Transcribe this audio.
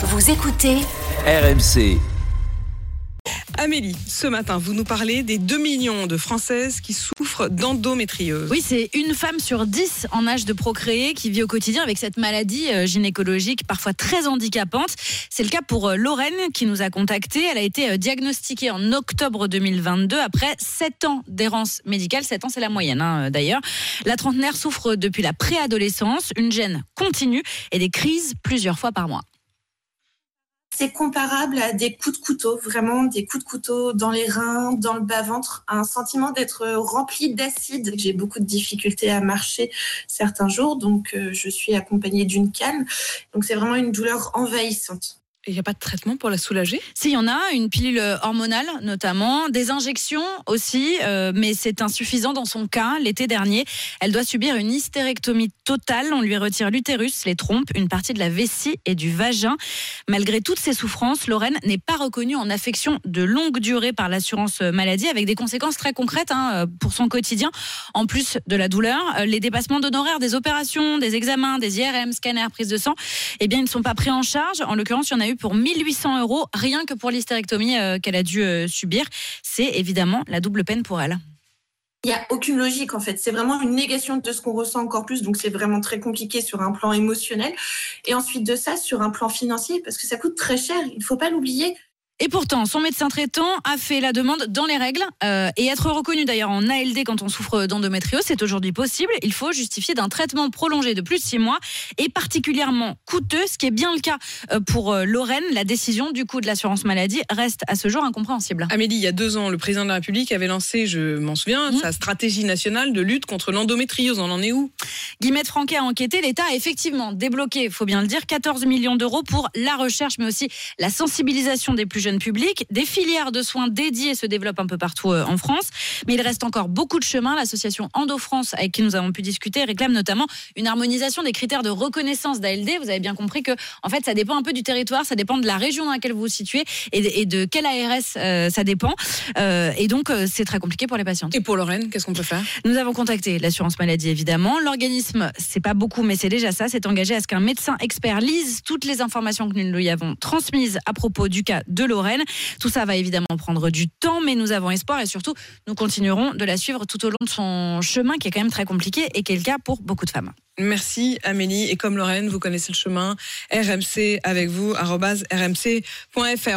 Vous écoutez RMC. Amélie, ce matin, vous nous parlez des 2 millions de Françaises qui souffrent d'endométriose. Oui, c'est une femme sur 10 en âge de procréer qui vit au quotidien avec cette maladie euh, gynécologique parfois très handicapante. C'est le cas pour euh, Lorraine qui nous a contacté. Elle a été euh, diagnostiquée en octobre 2022 après 7 ans d'errance médicale. 7 ans, c'est la moyenne hein, d'ailleurs. La trentenaire souffre depuis la préadolescence, une gêne continue et des crises plusieurs fois par mois. C'est comparable à des coups de couteau, vraiment des coups de couteau dans les reins, dans le bas-ventre, un sentiment d'être rempli d'acide. J'ai beaucoup de difficultés à marcher certains jours, donc euh, je suis accompagnée d'une canne. Donc c'est vraiment une douleur envahissante. Il n'y a pas de traitement pour la soulager? Si, il y en a, une pilule hormonale notamment, des injections aussi, euh, mais c'est insuffisant dans son cas. L'été dernier, elle doit subir une hystérectomie totale. On lui retire l'utérus, les trompes, une partie de la vessie et du vagin. Malgré toutes ces souffrances, Lorraine n'est pas reconnue en affection de longue durée par l'assurance maladie, avec des conséquences très concrètes hein, pour son quotidien. En plus de la douleur, les dépassements d'honoraires des opérations, des examens, des IRM, scanners, prise de sang, eh bien, ils ne sont pas pris en charge. En l'occurrence, a eu pour 1800 euros, rien que pour l'hystérectomie euh, qu'elle a dû euh, subir. C'est évidemment la double peine pour elle. Il n'y a aucune logique en fait. C'est vraiment une négation de ce qu'on ressent encore plus. Donc c'est vraiment très compliqué sur un plan émotionnel. Et ensuite de ça, sur un plan financier, parce que ça coûte très cher. Il ne faut pas l'oublier. Et pourtant, son médecin traitant a fait la demande dans les règles euh, et être reconnu d'ailleurs en ALD quand on souffre d'endométriose, c'est aujourd'hui possible. Il faut justifier d'un traitement prolongé de plus de six mois et particulièrement coûteux, ce qui est bien le cas euh, pour euh, Lorraine. La décision du coût de l'assurance maladie reste à ce jour incompréhensible. Amélie, il y a deux ans, le président de la République avait lancé, je m'en souviens, Mmh. sa stratégie nationale de lutte contre l'endométriose. On en est où? Guillemette Franquet a enquêté. L'État a effectivement débloqué, il faut bien le dire, 14 millions d'euros pour la recherche, mais aussi la sensibilisation des plus jeunes publics. Des filières de soins dédiées se développent un peu partout euh, en France, mais il reste encore beaucoup de chemin. L'association Endo France, avec qui nous avons pu discuter, réclame notamment une harmonisation des critères de reconnaissance d'ALD. Vous avez bien compris que, en fait, ça dépend un peu du territoire, ça dépend de la région dans laquelle vous vous situez et de, et de quel ARS euh, ça dépend. Euh, et donc, euh, c'est très compliqué pour les patientes. Et pour Lorraine, qu'est-ce qu'on peut faire? Nous avons contacté l'assurance maladie évidemment. L'organisme, c'est pas beaucoup, mais c'est déjà ça, s'est engagé à ce qu'un médecin expert lise toutes les informations que nous lui avons transmises à propos du cas de Lorraine. Tout ça va évidemment prendre du temps, mais nous avons espoir et surtout, nous continuerons de la suivre tout au long de son chemin qui est quand même très compliqué et qui est le cas pour beaucoup de femmes. Merci Amélie. Et comme Lorraine, vous connaissez le chemin, RMC avec vous, rmc.fr.